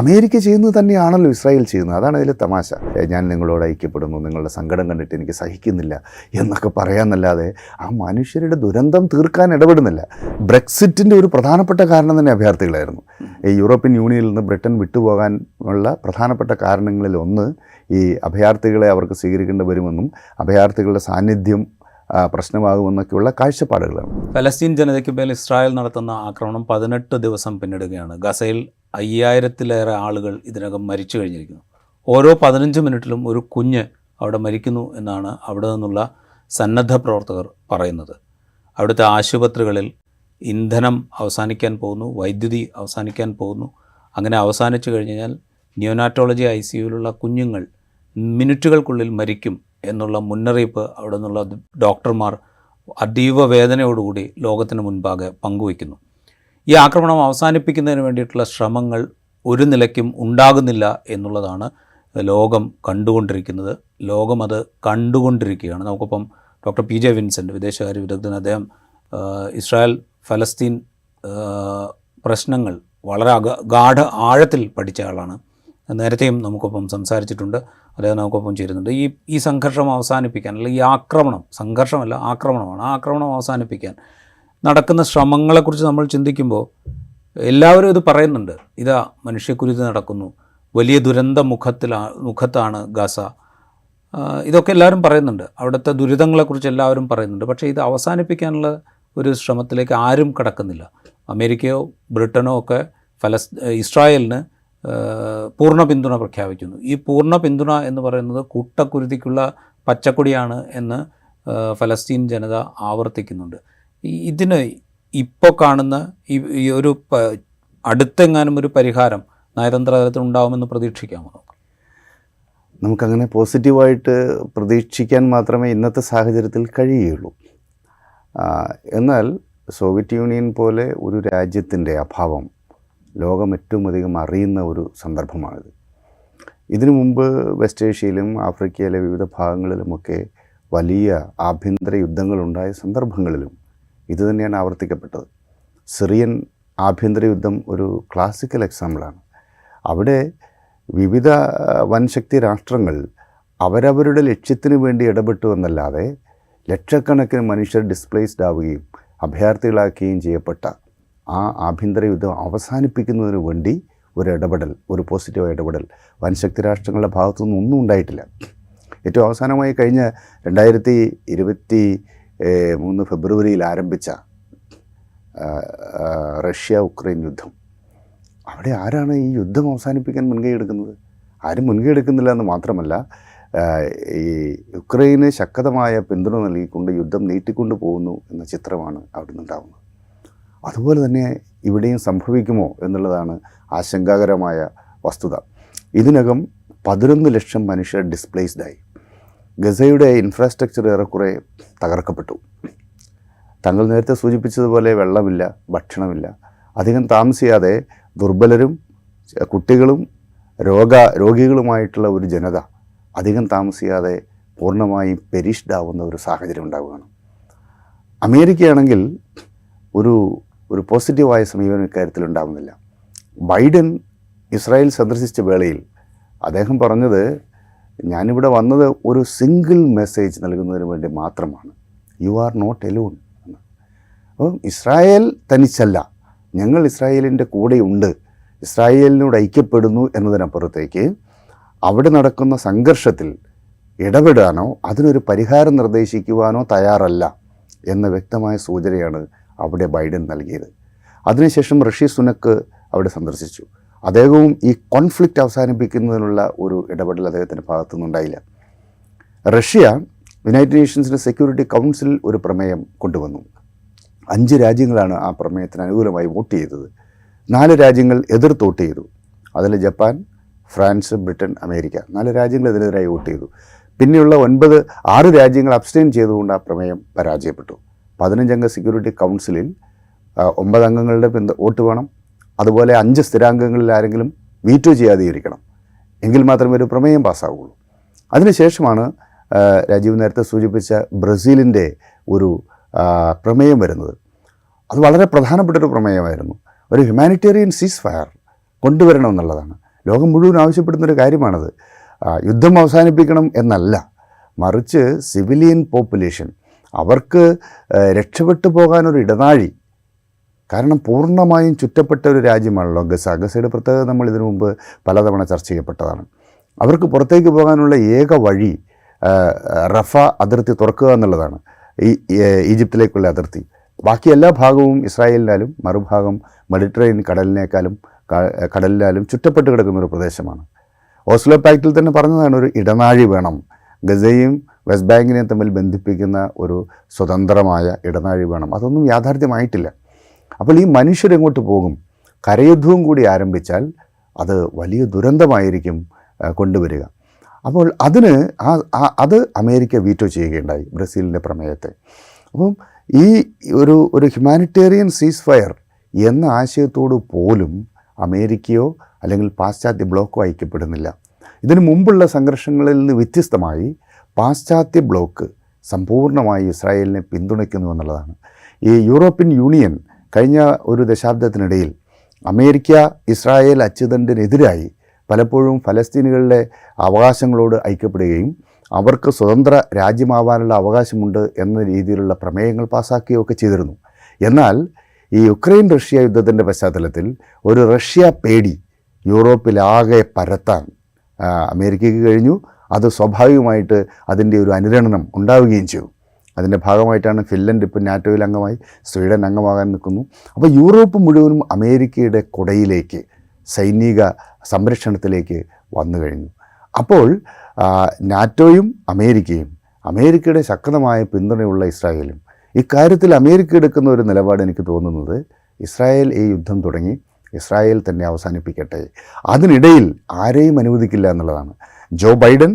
America ചെയ്യുന്നത് തന്നെയാണല്ലോ Israel ചെയ്യുന്നത്. അതാണ് ഇതിലെ തമാശ. ഞാൻ നിങ്ങളോട് ഐക്യപ്പെടുന്നു നിങ്ങളുടെ സങ്കടം കണ്ടിട്ട് എനിക്ക് സഹിക്കുന്നില്ല എന്നൊക്കെ പറയാമെന്നല്ലാതെ ആ മനുഷ്യരുടെ ദുരന്തം തീർക്കാൻ ഇടപെടുന്നില്ല. ബ്രെക്സിറ്റിന്റെ ഒരു പ്രധാനപ്പെട്ട കാരണം തന്നെ അഭയാർത്ഥികളായിരുന്നു. ഈ യൂറോപ്യൻ യൂണിയനിൽ നിന്ന് ബ്രിട്ടൻ വിട്ടുപോകാൻ ഉള്ള പ്രധാനപ്പെട്ട കാരണങ്ങളിൽ ഒന്ന് ഈ അഭയാർത്ഥികളെ അവർക്ക് സ്വീകരിക്കേണ്ടി വരുമെന്നും അഭയാർത്ഥികളുടെ സാന്നിധ്യം പ്രശ്നമാകുമെന്നൊക്കെയുള്ള കാഴ്ചപ്പാടുകളാണ്. ഫലസ്തീൻ ജനതയ്ക്ക് മേൽ ഇസ്രായേൽ നടത്തുന്ന ആക്രമണം പതിനെട്ട് ദിവസം പിന്നിടുകയാണ്. ഗസയിൽ അയ്യായിരത്തിലേറെ ആളുകൾ ഇതിനകം മരിച്ചു കഴിഞ്ഞിരിക്കുന്നു. ഓരോ പതിനഞ്ച് മിനിറ്റിലും ഒരു കുഞ്ഞ് അവിടെ മരിക്കുന്നു എന്നാണ് അവിടെ നിന്നുള്ള സന്നദ്ധ പ്രവർത്തകർ പറയുന്നത്. അവിടുത്തെ ആശുപത്രികളിൽ ഇന്ധനം അവസാനിക്കാൻ പോകുന്നു വൈദ്യുതി അവസാനിക്കാൻ പോകുന്നു. അങ്ങനെ അവസാനിച്ചു കഴിഞ്ഞ് കഴിഞ്ഞാൽ ന്യൂനാറ്റോളജി ഐ സിയുവിലുള്ള കുഞ്ഞുങ്ങൾ മിനിറ്റുകൾക്കുള്ളിൽ മരിക്കും എന്നുള്ള മുന്നറിയിപ്പ് അവിടെ നിന്നുള്ള ഡോക്ടർമാർ അതീവ വേദനയോടുകൂടി ലോകത്തിന് മുൻപാകെ പങ്കുവയ്ക്കുന്നു. ഈ ആക്രമണം അവസാനിപ്പിക്കുന്നതിന് വേണ്ടിയിട്ടുള്ള ശ്രമങ്ങൾ ഒരു നിലയ്ക്കും ഉണ്ടാകുന്നില്ല എന്നുള്ളതാണ് ലോകം കണ്ടുകൊണ്ടിരിക്കുന്നത്. ലോകം അത് കണ്ടുകൊണ്ടിരിക്കുകയാണ്. നമുക്കിപ്പം ഡോക്ടർ പി ജെ വിൻസെന്റ് വിദേശകാര്യ വിദഗ്ധൻ അദ്ദേഹം ഇസ്രായേൽ ഫലസ്തീൻ പ്രശ്നങ്ങൾ വളരെ അഗ ഗാഠ ആഴത്തിൽ പഠിച്ച ആളാണ്. നേരത്തെയും നമുക്കൊപ്പം സംസാരിച്ചിട്ടുണ്ട്. അദ്ദേഹം നമുക്കൊപ്പം ചേരുന്നുണ്ട്. ഈ ഈ സംഘർഷം അവസാനിപ്പിക്കാൻ അല്ലെങ്കിൽ ഈ ആക്രമണം സംഘർഷമല്ല ആക്രമണമാണ്. ആ ആക്രമണം അവസാനിപ്പിക്കാൻ നടക്കുന്ന ശ്രമങ്ങളെക്കുറിച്ച് നമ്മൾ ചിന്തിക്കുമ്പോൾ എല്ലാവരും ഇത് പറയുന്നുണ്ട്. ഇതാ മനുഷ്യക്കുരുതി നടക്കുന്നു. വലിയ ദുരന്ത മുഖത്തിലാ മുഖത്താണ് ഗസ. ഇതൊക്കെ എല്ലാവരും പറയുന്നുണ്ട്. അവിടുത്തെ ദുരിതങ്ങളെക്കുറിച്ച് എല്ലാവരും പറയുന്നുണ്ട്. പക്ഷേ ഇത് അവസാനിപ്പിക്കാനുള്ള ഒരു ശ്രമത്തിലേക്ക് ആരും കടക്കുന്നില്ല. അമേരിക്കയോ ബ്രിട്ടനോ ഒക്കെ ഫലസ് ഇസ്രായേലിന് പൂർണ പിന്തുണ പ്രഖ്യാപിക്കുന്നു. ഈ പൂർണ പിന്തുണ എന്ന് പറയുന്നത് കൂട്ടക്കുരുതിക്കുള്ള പച്ചക്കൊടിയാണ് എന്ന് ഫലസ്തീൻ ജനത ആവർത്തിക്കുന്നുണ്ട്. ഇതിന് ഇപ്പോൾ കാണുന്ന ഈ ഒരു അടുത്തെങ്ങാനും ഒരു പരിഹാരം നയതന്ത്ര തലത്തിൽ ഉണ്ടാവുമെന്ന് പ്രതീക്ഷിക്കാമോ? നമുക്ക് നമുക്കങ്ങനെ പോസിറ്റീവായിട്ട് പ്രതീക്ഷിക്കാൻ മാത്രമേ ഇന്നത്തെ സാഹചര്യത്തിൽ കഴിയുകയുള്ളൂ. എന്നാൽ സോവിയറ്റ് യൂണിയൻ പോലെ ഒരു രാജ്യത്തിന്റെ അഭാവം ലോകം ഏറ്റവും അധികം അറിയുന്ന ഒരു സന്ദർഭമാണിത്. ഇതിനു മുമ്പ് വെസ്റ്റ് ഏഷ്യയിലും ആഫ്രിക്കയിലെ വിവിധ ഭാഗങ്ങളിലുമൊക്കെ വലിയ ആഭ്യന്തര യുദ്ധങ്ങളുണ്ടായ സന്ദർഭങ്ങളിലും ഇത് തന്നെയാണ് ആവർത്തിക്കപ്പെട്ടത്. സിറിയൻ ആഭ്യന്തര യുദ്ധം ഒരു ക്ലാസിക്കൽ എക്സാമ്പിളാണ് അവിടെ വിവിധ വൻശക്തി രാഷ്ട്രങ്ങൾ അവരവരുടെ ലക്ഷ്യത്തിന് വേണ്ടി ഇടപെട്ടു എന്നല്ലാതെ ലക്ഷക്കണക്കിന് മനുഷ്യർ ഡിസ്പ്ലേസ്ഡ് ആവുകയും അഭയാർത്ഥികളാക്കുകയും ചെയ്യപ്പെട്ട ആ ആഭ്യന്തര യുദ്ധം അവസാനിപ്പിക്കുന്നതിന് വേണ്ടി ഒരു ഇടപെടൽ ഒരു പോസിറ്റീവ് ഇടപെടൽ വൻശക്തി രാഷ്ട്രങ്ങളുടെ ഭാഗത്തുനിന്ന് ഒന്നും ഉണ്ടായിട്ടില്ല. ഏറ്റവും അവസാനമായി കഴിഞ്ഞ രണ്ടായിരത്തി ഇരുപത്തി മൂന്ന് ഫെബ്രുവരിയിൽ ആരംഭിച്ച റഷ്യ ഉക്രൈൻ യുദ്ധം. അവിടെ ആരാണ് ഈ യുദ്ധം അവസാനിപ്പിക്കാൻ മുൻകൈ എടുക്കുന്നത് ആരും മുൻകൈ എടുക്കുന്നില്ല എന്ന് മാത്രമല്ല ഈ യുക്രൈന് ശക്തമായ പിന്തുണ നൽകിക്കൊണ്ട് യുദ്ധം നീട്ടിക്കൊണ്ടു പോകുന്നു എന്ന ചിത്രമാണ് അവിടെ നിന്നുണ്ടാകുന്നത് അതുപോലെ തന്നെ ഇവിടെയും സംഭവിക്കുമോ എന്നുള്ളതാണ് ആശങ്കാകരമായ വസ്തുത. ഇതിനകം പതിനൊന്ന് ലക്ഷം മനുഷ്യർ ഡിസ്പ്ലേസ്ഡായി ഗസയുടെ ഇൻഫ്രാസ്ട്രക്ചർ ഏറെക്കുറെ തകർക്കപ്പെട്ടു. താങ്കൾ നേരത്തെ സൂചിപ്പിച്ചതുപോലെ വെള്ളമില്ല ഭക്ഷണമില്ല. അധികം താമസിയാതെ ദുർബലരും കുട്ടികളും രോഗ രോഗികളുമായിട്ടുള്ള ഒരു ജനത അധികം താമസിയാതെ പൂർണമായും പെരിഷ്ഡ് ആവുന്ന ഒരു സാഹചര്യം ഉണ്ടാവുകയാണ്. അമേരിക്കയാണെങ്കിൽ ഒരു ഒരു പോസിറ്റീവായ സമീപനം ഇക്കാര്യത്തിൽ ഉണ്ടാവുന്നില്ല. ബൈഡൻ ഇസ്രായേൽ സന്ദർശിച്ച വേളയിൽ അദ്ദേഹം പറഞ്ഞത് ഞാനിവിടെ വന്നത് ഒരു സിംഗിൾ മെസ്സേജ് നൽകുന്നതിന് വേണ്ടി മാത്രമാണ്. യു ആർ നോട്ട് എലോൺ എന്ന് അപ്പം ഇസ്രായേൽ തനിച്ചല്ല. ഞങ്ങൾ ഇസ്രായേലിന്റെ കൂടെയുണ്ട്. ഇസ്രായേലിനോട് ഐക്യപ്പെടുന്നു എന്നതിനപ്പുറത്തേക്ക് അവിടെ നടക്കുന്ന സംഘർഷത്തിൽ ഇടപെടാനോ അതിനൊരു പരിഹാരം നിർദ്ദേശിക്കുവാനോ തയ്യാറല്ല എന്ന വ്യക്തമായ സൂചനയാണ് അവിടെ ബൈഡൻ നൽകിയത്. അതിനുശേഷം ഋഷി സുനക്ക് അവിടെ സന്ദർശിച്ചു. അദ്ദേഹവും ഈ കോൺഫ്ലിക്റ്റ് അവസാനിപ്പിക്കുന്നതിനുള്ള ഒരു ഇടപെടൽ അദ്ദേഹത്തിന്റെ ഭാഗത്തുനിന്നുണ്ടായില്ല. റഷ്യ യുണൈറ്റഡ് നേഷൻസിന്റെ സെക്യൂരിറ്റി കൗൺസിലിൽ ഒരു പ്രമേയം കൊണ്ടുവന്നു. അഞ്ച് രാജ്യങ്ങളാണ് ആ പ്രമേയത്തിന് അനുകൂലമായി വോട്ട് ചെയ്തത്. നാല് രാജ്യങ്ങൾ എതിർത്ത് വോട്ട് ചെയ്തു. അതിൽ ജപ്പാൻ ഫ്രാൻസ് ബ്രിട്ടൻ അമേരിക്ക നാല് രാജ്യങ്ങൾ ഇതിനെതിരായി വോട്ട് ചെയ്തു. പിന്നെയുള്ള ഒൻപത് ആറ് രാജ്യങ്ങൾ അബ്സ്റ്റെയിൻ ചെയ്തുകൊണ്ട് ആ പ്രമേയം പരാജയപ്പെട്ടു. പതിനഞ്ചംഗ സെക്യൂരിറ്റി കൗൺസിലിൽ ഒമ്പത് അംഗങ്ങളുടെ വോട്ട് വേണം അതുപോലെ അഞ്ച് സ്ഥിരാംഗങ്ങളിൽ ആരെങ്കിലും വീറ്റോ ചെയ്യാതെ ഇരിക്കണം എങ്കിൽ മാത്രമേ ഒരു പ്രമേയം പാസ്സാവുകയുള്ളൂ. അതിനുശേഷമാണ് രാജീവ് നേരത്തെ സൂചിപ്പിച്ച ബ്രസീലിന്റെ ഒരു പ്രമേയം വരുന്നത്. അത് വളരെ പ്രധാനപ്പെട്ടൊരു പ്രമേയമായിരുന്നു. ഒരു ഹ്യൂമാനിറ്റേറിയൻ സീസ് ഫയർ കൊണ്ടുവരണം എന്നുള്ളതാണ് ലോകം മുഴുവൻ ആവശ്യപ്പെടുന്നൊരു കാര്യമാണത്. യുദ്ധം അവസാനിപ്പിക്കണം എന്നല്ല. മറിച്ച് സിവിലിയൻ പോപ്പുലേഷൻ അവർക്ക് രക്ഷപ്പെട്ടു പോകാനൊരു ഇടനാഴി കാരണം പൂർണമായും ചുറ്റപ്പെട്ട ഒരു രാജ്യമാണല്ലോ ഗസ. ഗസയുടെ പ്രത്യേകത നമ്മൾ ഇതിനു മുമ്പ് പലതവണ ചർച്ച ചെയ്യപ്പെട്ടതാണ്. അവർക്ക് പുറത്തേക്ക് പോകാനുള്ള ഏക വഴി റഫ അതിർത്തി തുറക്കുക എന്നുള്ളതാണ്. ഈ ഈജിപ്തിലേക്കുള്ള അതിർത്തി. ബാക്കി എല്ലാ ഭാഗവും ഇസ്രായേലിനാലും മറുഭാഗം മെഡിറ്ററേനിയൻ കടലിനേക്കാളും കടലിനാലും ചുറ്റപ്പെട്ട് കിടക്കുന്ന ഒരു പ്രദേശമാണ്. ഓസ്ലോ പാക്റ്റിൽ തന്നെ പറഞ്ഞതാണ് ഒരു ഇടനാഴി വേണം. ഗസയും വെസ്റ്റ് ബാങ്കിനെയും തമ്മിൽ ബന്ധിപ്പിക്കുന്ന ഒരു സ്വതന്ത്രമായ ഇടനാഴി വേണം. അതൊന്നും യാഥാർത്ഥ്യമായിട്ടില്ല. അപ്പോൾ ഈ മനുഷ്യരെങ്ങോട്ട് പോകും? കരയുദ്ധവും കൂടി ആരംഭിച്ചാൽ അത് വലിയ ദുരന്തമായിരിക്കും കൊണ്ടുവരിക. അപ്പോൾ അതിന് ആ- അത് അമേരിക്ക വീറ്റോ ചെയ്യുകയുണ്ടായി ബ്രസീലിന്റെ പ്രമേയത്തെ. അപ്പം ഈ ഒരു ഒരു ഹ്യൂമാനിറ്റേറിയൻ സീസ് ഫയർ എന്ന ആശയത്തോട് പോലും അമേരിക്കയോ അല്ലെങ്കിൽ പാശ്ചാത്യ ബ്ലോക്കോ ഐക്യപ്പെടുന്നില്ല. ഇതിനു മുമ്പുള്ള സംഘർഷങ്ങളിൽ നിന്ന് വ്യത്യസ്തമായി പാശ്ചാത്യ ബ്ലോക്ക് സമ്പൂർണമായി ഇസ്രായേലിനെ പിന്തുണയ്ക്കുന്നു എന്നുള്ളതാണ്. ഈ യൂറോപ്യൻ യൂണിയൻ കഴിഞ്ഞ ഒരു ദശാബ്ദത്തിനിടയിൽ അമേരിക്ക ഇസ്രായേൽ അച്യുതണ്ടിനെതിരായി പലപ്പോഴും ഫലസ്തീനുകളുടെ അവകാശങ്ങളോട് ഐക്യപ്പെടുകയും അവർക്ക് സ്വതന്ത്ര രാജ്യമാവാനുള്ള അവകാശമുണ്ട് എന്ന രീതിയിലുള്ള പ്രമേയങ്ങൾ പാസ്സാക്കുകയൊക്കെ ചെയ്തിരുന്നു. എന്നാൽ ഈ യുക്രൈൻ റഷ്യ യുദ്ധത്തിന്റെ പശ്ചാത്തലത്തിൽ ഒരു റഷ്യ പേടി യൂറോപ്പിലാകെ പരത്താൻ അമേരിക്കയ്ക്ക് കഴിഞ്ഞു. അത് സ്വാഭാവികമായിട്ട് അതിന്റെ ഒരു അനുരണനം ഉണ്ടാവുകയും ചെയ്തു. അതിന്റെ ഭാഗമായിട്ടാണ് ഫിൻലൻഡ് ഇപ്പോൾ നാറ്റോയിൽ അംഗമായി സ്വീഡൻ അംഗമാകാൻ നിൽക്കുന്നു. അപ്പോൾ യൂറോപ്പ് മുഴുവനും അമേരിക്കയുടെ കുടയിലേക്ക് സൈനിക സംരക്ഷണത്തിലേക്ക് വന്നു കഴിഞ്ഞു. അപ്പോൾ നാറ്റോയും അമേരിക്കയും അമേരിക്കയുടെ ശക്തമായ പിന്തുണയുള്ള ഇസ്രായേലും ഇക്കാര്യത്തിൽ അമേരിക്ക എടുക്കുന്ന ഒരു നിലപാട് എനിക്ക് തോന്നുന്നത് ഇസ്രായേൽ ഈ യുദ്ധം തുടങ്ങി ഇസ്രായേൽ തന്നെ അവസാനിപ്പിക്കട്ടെ. അതിനിടയിൽ ആരെയും അനുവദിക്കില്ല എന്നുള്ളതാണ്. ജോ ബൈഡൻ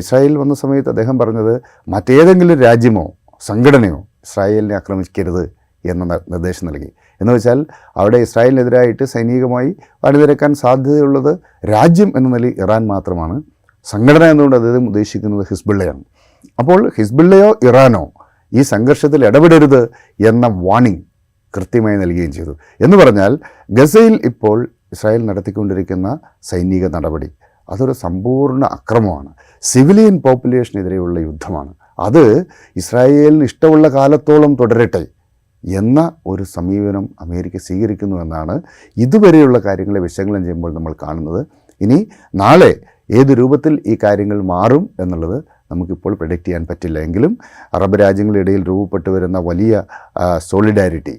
ഇസ്രായേൽ വന്ന സമയത്ത് അദ്ദേഹം പറഞ്ഞത് മറ്റേതെങ്കിലും രാജ്യമോ സംഘടനയോ ഇസ്രായേലിനെ ആക്രമിക്കരുത് എന്ന നിർദ്ദേശം നൽകി. എന്ന് വെച്ചാൽ അവിടെ ഇസ്രായേലിനെതിരായിട്ട് സൈനികമായി അണിനിരക്കാൻ സാധ്യതയുള്ളത് രാജ്യം എന്ന നിലയിൽ ഇറാൻ മാത്രമാണ്. സംഘടന എന്നുകൊണ്ട് അദ്ദേഹം ഉദ്ദേശിക്കുന്നത് ഹിസ്ബിള്ളയാണ്. അപ്പോൾ ഹിസ്ബിള്ളയോ ഇറാനോ ഈ സംഘർഷത്തിൽ ഇടപെടരുത് എന്ന വാണിംഗ് കൃത്യമായി നൽകുകയും ചെയ്തു. എന്ന് പറഞ്ഞാൽ ഗസയിൽ ഇപ്പോൾ ഇസ്രായേൽ നടത്തിക്കൊണ്ടിരിക്കുന്ന സൈനിക നടപടി അതൊരു സമ്പൂർണ അക്രമമാണ്. സിവിലിയൻ പോപ്പുലേഷനെതിരെയുള്ള യുദ്ധമാണ്. അത് ഇസ്രായേലിന് ഇഷ്ടമുള്ള കാലത്തോളം തുടരട്ടെ എന്ന ഒരു സമീപനം അമേരിക്ക സ്വീകരിക്കുന്നു എന്നാണ് ഇതുവരെയുള്ള കാര്യങ്ങളെ വിശകലനം ചെയ്യുമ്പോൾ നമ്മൾ കാണുന്നത്. ഇനി നാളെ ഏത് രൂപത്തിൽ ഈ കാര്യങ്ങൾ മാറും എന്നുള്ളത് നമുക്കിപ്പോൾ പ്രഡിക്റ്റ് ചെയ്യാൻ പറ്റില്ല. എങ്കിലും അറബ് രാജ്യങ്ങളിടയിൽ രൂപപ്പെട്ടു വരുന്ന വലിയ സോളിഡാരിറ്റി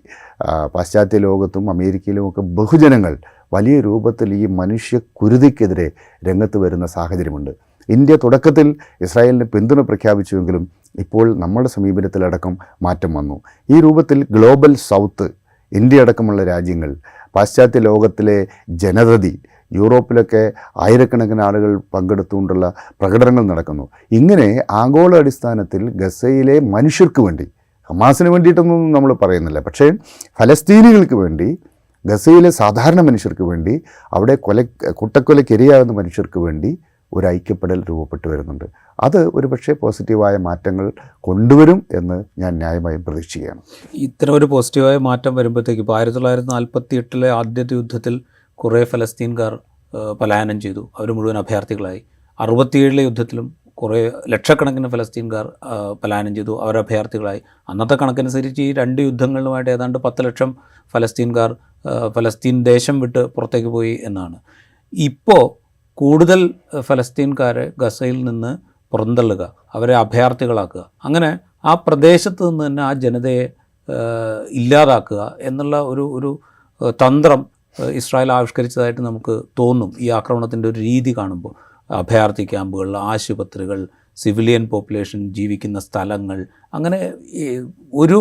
പാശ്ചാത്യ ലോകത്തും അമേരിക്കയിലുമൊക്കെ ബഹുജനങ്ങൾ വലിയ രൂപത്തിൽ ഈ മനുഷ്യ കുരുതിക്കെതിരെ രംഗത്ത് വരുന്ന സാഹചര്യമുണ്ട്. ഇന്ത്യ തുടക്കത്തിൽ ഇസ്രായേലിന് പിന്തുണ പ്രഖ്യാപിച്ചുവെങ്കിലും ഇപ്പോൾ നമ്മുടെ സമീപനത്തിലടക്കം മാറ്റം വന്നു. ഈ രൂപത്തിൽ ഗ്ലോബൽ സൗത്ത് ഇന്ത്യ അടക്കമുള്ള രാജ്യങ്ങൾ പാശ്ചാത്യ ലോകത്തിലെ ജനതതി യൂറോപ്പിലൊക്കെ ആയിരക്കണക്കിന് ആളുകൾ പങ്കെടുത്തുകൊണ്ടുള്ള പ്രകടനങ്ങൾ നടക്കുന്നു. ഇങ്ങനെ ആഗോള അടിസ്ഥാനത്തിൽ ഗസയിലെ മനുഷ്യർക്ക് വേണ്ടി ഹമാസിന് വേണ്ടിയിട്ടൊന്നും നമ്മൾ പറയുന്നില്ല. പക്ഷേ ഫലസ്തീനികൾക്ക് വേണ്ടി ഗസയിലെ സാധാരണ മനുഷ്യർക്ക് വേണ്ടി അവിടെ കൊല കുട്ടക്കൊലയ്ക്കിരയാകുന്ന മനുഷ്യർക്ക് വേണ്ടി ഒരു ഐക്യപ്പെടൽ രൂപപ്പെട്ടു വരുന്നുണ്ട്. അത് ഒരു പക്ഷേ പോസിറ്റീവായ മാറ്റങ്ങൾ കൊണ്ടുവരും എന്ന് ഞാൻ ന്യായമായും പ്രതീക്ഷിക്കുകയാണ്. ഇത്തരം ഒരു പോസിറ്റീവായ മാറ്റം വരുമ്പോഴത്തേക്ക് ഇപ്പോൾ ആയിരത്തി തൊള്ളായിരത്തി നാൽപ്പത്തി എട്ടിലെ ആദ്യത്തെ യുദ്ധത്തിൽ കുറേ ഫലസ്തീൻകാർ പലായനം ചെയ്തു. അവർ മുഴുവൻ അഭയാർത്ഥികളായി. അറുപത്തിയേഴിലെ യുദ്ധത്തിലും കുറേ ലക്ഷക്കണക്കിന് ഫലസ്തീൻകാർ പലായനം ചെയ്തു. അവർ അഭയാർത്ഥികളായി. അന്നത്തെ കണക്കനുസരിച്ച് ഈ രണ്ട് യുദ്ധങ്ങളിലുമായിട്ട് ഏതാണ്ട് പത്ത് ലക്ഷം ഫലസ്തീൻകാർ ഫലസ്തീൻ ദേശം വിട്ട് പുറത്തേക്ക് പോയി എന്നാണ്. ഇപ്പോൾ കൂടുതൽ ഫലസ്തീൻകാരെ ഗസയിൽ നിന്ന് പുറന്തള്ളുക അവരെ അഭയാർത്ഥികളാക്കുക അങ്ങനെ ആ പ്രദേശത്ത് നിന്ന് തന്നെ ആ ജനതയെ ഇല്ലാതാക്കുക എന്നുള്ള ഒരു ഒരു തന്ത്രം ഇസ്രായേൽ ആവിഷ്കരിച്ചതായിട്ട് നമുക്ക് തോന്നും ഈ ആക്രമണത്തിന്റെ ഒരു രീതി കാണുമ്പോൾ. അഭയാർത്ഥി ക്യാമ്പുകൾ ആശുപത്രികൾ സിവിലിയൻ പോപ്പുലേഷൻ ജീവിക്കുന്ന സ്ഥലങ്ങൾ അങ്ങനെ ഒരു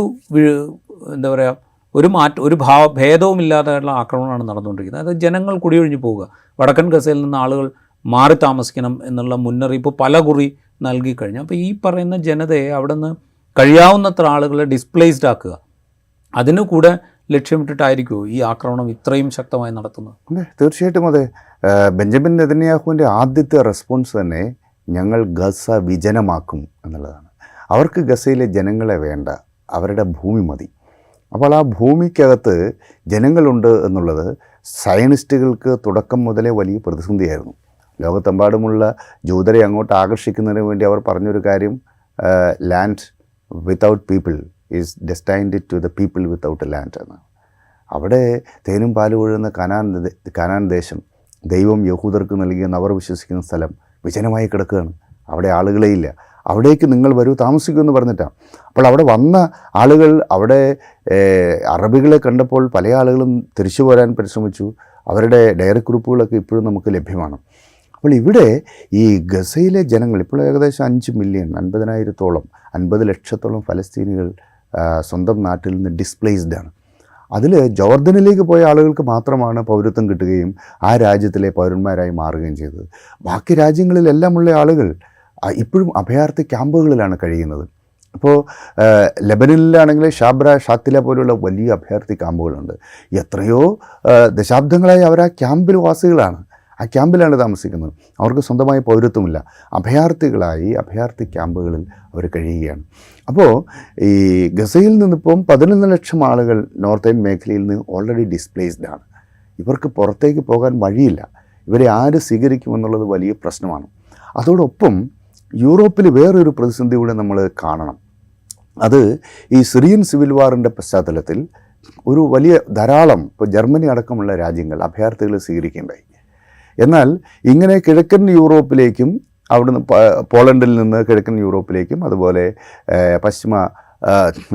എന്താ പറയുക ഒരു മാറ്റ ഒരു ഭാവ ഭേദവുമില്ലാതെയുള്ള ആക്രമണമാണ് നടന്നുകൊണ്ടിരിക്കുന്നത്. അതായത് ജനങ്ങൾ കുടിയൊഴിഞ്ഞു പോവുക. വടക്കൻ ഗസയിൽ നിന്ന് ആളുകൾ മാറി താമസിക്കണം എന്നുള്ള മുന്നറിയിപ്പ് പല കുറി നൽകിക്കഴിഞ്ഞു അപ്പോൾ ഈ പറയുന്ന ജനതയെ അവിടെ നിന്ന് കഴിയാവുന്നത്ര ആളുകളെ ഡിസ്പ്ലേസ്ഡ് ആക്കുക. അതിനു കൂടെ ലക്ഷ്യമിട്ടിട്ടായിരിക്കുമോ ഈ ആക്രമണം ഇത്രയും ശക്തമായി നടത്തുന്നത്? അതെ തീർച്ചയായിട്ടും അതെ. ബെഞ്ചമിൻ നെതന്യാഹുവിന്റെ ആദ്യത്തെ റെസ്പോൺസ് തന്നെ ഞങ്ങൾ ഗസ വിജനമാക്കും എന്നുള്ളതാണ്. അവർക്ക് ഗസയിലെ ജനങ്ങളെ വേണ്ട അവരുടെ ഭൂമി മതി. അപ്പോൾ ആ ഭൂമിക്കകത്ത് ജനങ്ങളുണ്ട് എന്നുള്ളത് സയനിസ്റ്റുകൾക്ക് തുടക്കം മുതലേ വലിയ പ്രതിസന്ധിയായിരുന്നു. ലോകത്തെമ്പാടുമുള്ള ജൂതരെ അങ്ങോട്ട് ആകർഷിക്കുന്നതിന് വേണ്ടി അവർ പറഞ്ഞൊരു കാര്യം land without people is destined to the people without land എന്ന് അവിടെ തേനും പാലും ഒഴുകുന്ന കനാൻ കനാൻ ദേശം ദൈവം യഹൂദർക്ക് നൽകിയെന്ന് അവർ വിശ്വസിക്കുന്ന സ്ഥലം വിജനമായി കിടക്കുകയാണ്. അവിടെ ആളുകളേ ഇല്ല. അവിടേക്ക് നിങ്ങൾ വരൂ താമസിക്കൂ എന്ന് പറഞ്ഞിട്ടാണ് അപ്പോൾ അവിടെ വന്ന ആളുകൾ അവിടെ അറബികളെ കണ്ടപ്പോൾ പല ആളുകളും തിരിച്ചു പോരാൻ പരിശ്രമിച്ചു. അവരുടെ ഡയറി കുറിപ്പുകളൊക്കെ ഇപ്പോഴും നമുക്ക് ലഭ്യമാണ്. അപ്പോൾ ഇവിടെ ഈ ഗസയിലെ ജനങ്ങൾ ഇപ്പോൾ ഏകദേശം അഞ്ച് മില്യൺ അൻപതിനായിരത്തോളം അൻപത് ലക്ഷത്തോളം ഫലസ്തീനികൾ സ്വന്തം നാട്ടിൽ നിന്ന് ഡിസ്പ്ലേസ്ഡ് ആണ്. അതിൽ ജോർദനിലേക്ക് പോയ ആളുകൾക്ക് മാത്രമാണ് പൗരത്വം കിട്ടുകയും ആ രാജ്യത്തിലെ പൗരന്മാരായി മാറുകയും ചെയ്തത്. ബാക്കി രാജ്യങ്ങളിലെല്ലാമുള്ള ആളുകൾ ഇപ്പോഴും അഭയാർത്ഥി ക്യാമ്പുകളിലാണ് കഴിയുന്നത്. ഇപ്പോൾ ലെബനനിലാണെങ്കിൽ ഷാബ്ര ഷാത്തില പോലുള്ള വലിയ അഭയാർത്ഥി ക്യാമ്പുകളുണ്ട്. എത്രയോ ദശാബ്ദങ്ങളായി അവർ ആ ക്യാമ്പിൽ വാസികളാണ്. ആ ക്യാമ്പിലാണ് താമസിക്കുന്നത്. അവർക്ക് സ്വന്തമായ പൗരത്വമില്ല. അഭയാർത്ഥികളായി അഭയാർത്ഥി ക്യാമ്പുകളിൽ അവർ കഴിയുകയാണ്. അപ്പോൾ ഈ ഗസയിൽ നിന്നിപ്പം പതിനൊന്ന് ലക്ഷം ആളുകൾ നോർത്തേൺ മേഖലയിൽ നിന്ന് ഓൾറെഡി ഡിസ്പ്ലേസ്ഡ് ആണ്. ഇവർക്ക് പുറത്തേക്ക് പോകാൻ വഴിയില്ല. ഇവരെ ആര് സ്വീകരിക്കുമെന്നുള്ളത് വലിയ പ്രശ്നമാണ്. അതോടൊപ്പം യൂറോപ്പിൽ വേറൊരു പ്രതിസന്ധി കൂടെ നമ്മൾ കാണണം. അത് ഈ സിറിയൻ സിവിൽ വാറിന്റെ പശ്ചാത്തലത്തിൽ ഒരു വലിയ ധാരാളം ഇപ്പോൾ ജർമ്മനി അടക്കമുള്ള രാജ്യങ്ങൾ അഭയാർത്ഥികളെ സ്വീകരിക്കുകയുണ്ടായി എന്നാൽ ഇങ്ങനെ കിഴക്കൻ യൂറോപ്പിലേക്കും അവിടുന്ന് പോളണ്ടിൽ നിന്ന് കിഴക്കൻ യൂറോപ്പിലേക്കും അതുപോലെ പശ്ചിമ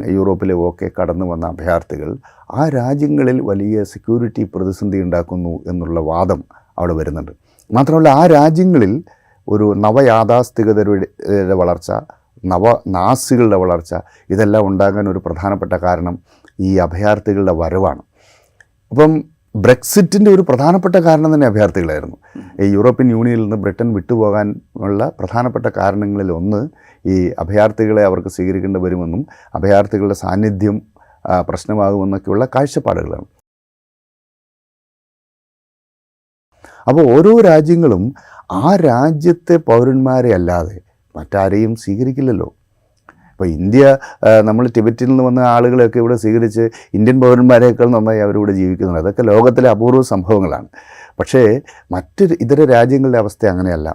യൂറോപ്പിലും ഒക്കെ കടന്നു വന്ന അഭയാർത്ഥികൾ ആ രാജ്യങ്ങളിൽ വലിയ സെക്യൂരിറ്റി പ്രതിസന്ധി ഉണ്ടാക്കുന്നു എന്നുള്ള വാദം അവിടെ വരുന്നുണ്ട്. മാത്രമല്ല ആ രാജ്യങ്ങളിൽ ഒരു നവയാഥാസ്ഥികതയുടെ വളർച്ച നവ നാസികളുടെ വളർച്ച ഇതെല്ലാം ഉണ്ടാകാൻ ഒരു പ്രധാനപ്പെട്ട കാരണം ഈ അഭയാർത്ഥികളുടെ വരവാണ്. അപ്പം ബ്രെക്സിറ്റിന്റെ ഒരു പ്രധാനപ്പെട്ട കാരണം തന്നെ അഭയാർത്ഥികളായിരുന്നു. ഈ യൂറോപ്യൻ യൂണിയനിൽ നിന്ന് ബ്രിട്ടൻ വിട്ടുപോകാൻ ഉള്ള പ്രധാനപ്പെട്ട കാരണങ്ങളിൽ ഒന്ന് ഈ അഭയാർത്ഥികളെ അവർക്ക് സ്വീകരിക്കേണ്ടി വരുമെന്നും അഭയാർത്ഥികളുടെ സാന്നിധ്യം പ്രശ്നമാകുമെന്നൊക്കെയുള്ള കാഴ്ചപ്പാടുകളാണ്. അപ്പോൾ ഓരോ രാജ്യങ്ങളും ആ രാജ്യത്തെ പൗരന്മാരെ അല്ലാതെ മറ്റാരെയും സ്വീകരിക്കില്ലല്ലോ. ഇപ്പോൾ ഇന്ത്യ നമ്മൾ ടിബറ്റിൽ നിന്ന് വന്ന ആളുകളെയൊക്കെ ഇവിടെ സ്വീകരിച്ച് ഇന്ത്യൻ പൗരന്മാരെക്കാൾ നന്നായി അവരിവിടെ ജീവിക്കുന്നുണ്ട്. അതൊക്കെ ലോകത്തിലെ അപൂർവ സംഭവങ്ങളാണ്. പക്ഷേ മറ്റ് ഇതര രാജ്യങ്ങളുടെ അവസ്ഥ അങ്ങനെയല്ല.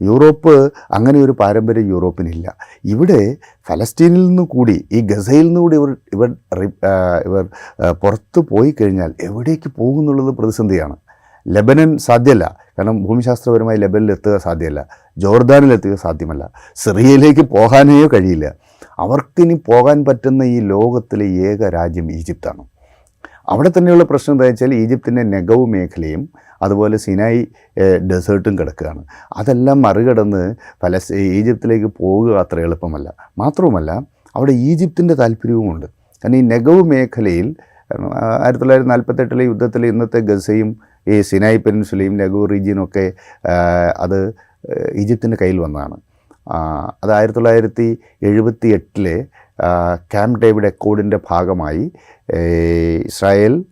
യൂറോപ്പ് അങ്ങനെ ഒരു പാരമ്പര്യം യൂറോപ്പിനില്ല. ഇവിടെ ഫലസ്തീനിൽ നിന്ന് കൂടി ഈ ഗസയിൽ നിന്ന് കൂടി ഇവർ ഇവർ ഇവർ പുറത്ത് പോയി കഴിഞ്ഞാൽ എവിടേക്ക് പോകുന്നുള്ളത് പ്രതിസന്ധിയാണ്. ലെബനൻ സാധ്യമല്ല. കാരണം ഭൂമിശാസ്ത്രപരമായി ലെബനിൽ എത്തുക സാധ്യമല്ല. ജോർദാനിൽ എത്തുക സാധ്യമല്ല. സിറിയയിലേക്ക് പോകാനേ കഴിയില്ല. അവർക്കിനി പോകാൻ പറ്റുന്ന ഈ ലോകത്തിലെ ഏക രാജ്യം ഈജിപ്താണ്. അവിടെ തന്നെയുള്ള പ്രശ്നം എന്താ വെച്ചാൽ ഈജിപ്തിന്റെ നെഗവ് മേഖലയും അതുപോലെ സിനായി ഡെസേർട്ടും കിടക്കുകയാണ്. അതെല്ലാം മറികടന്ന് പലസ് ഈജിപ്തിലേക്ക് പോകുക അത്ര എളുപ്പമല്ല. മാത്രവുമല്ല അവിടെ ഈജിപ്തിന്റെ താല്പര്യവുമുണ്ട്. കാരണം ഈ നെഗവ് മേഖലയിൽ ആയിരത്തി തൊള്ളായിരത്തി നാൽപ്പത്തെട്ടിലെ യുദ്ധത്തിൽ ഇന്നത്തെ ഗസയും ഈ സിനായി പെനിൻസുലയും നെഗവ് ഒക്കെ അത് ഈജിപ്തിന്റെ കയ്യിൽ വന്നതാണ്. അത് ആയിരത്തി തൊള്ളായിരത്തി എഴുപത്തി എട്ടിലെ ക്യാമ്പ് ഡേവിഡ് അക്കോർഡിന്റെ ഭാഗമായി ഇസ്രായേൽ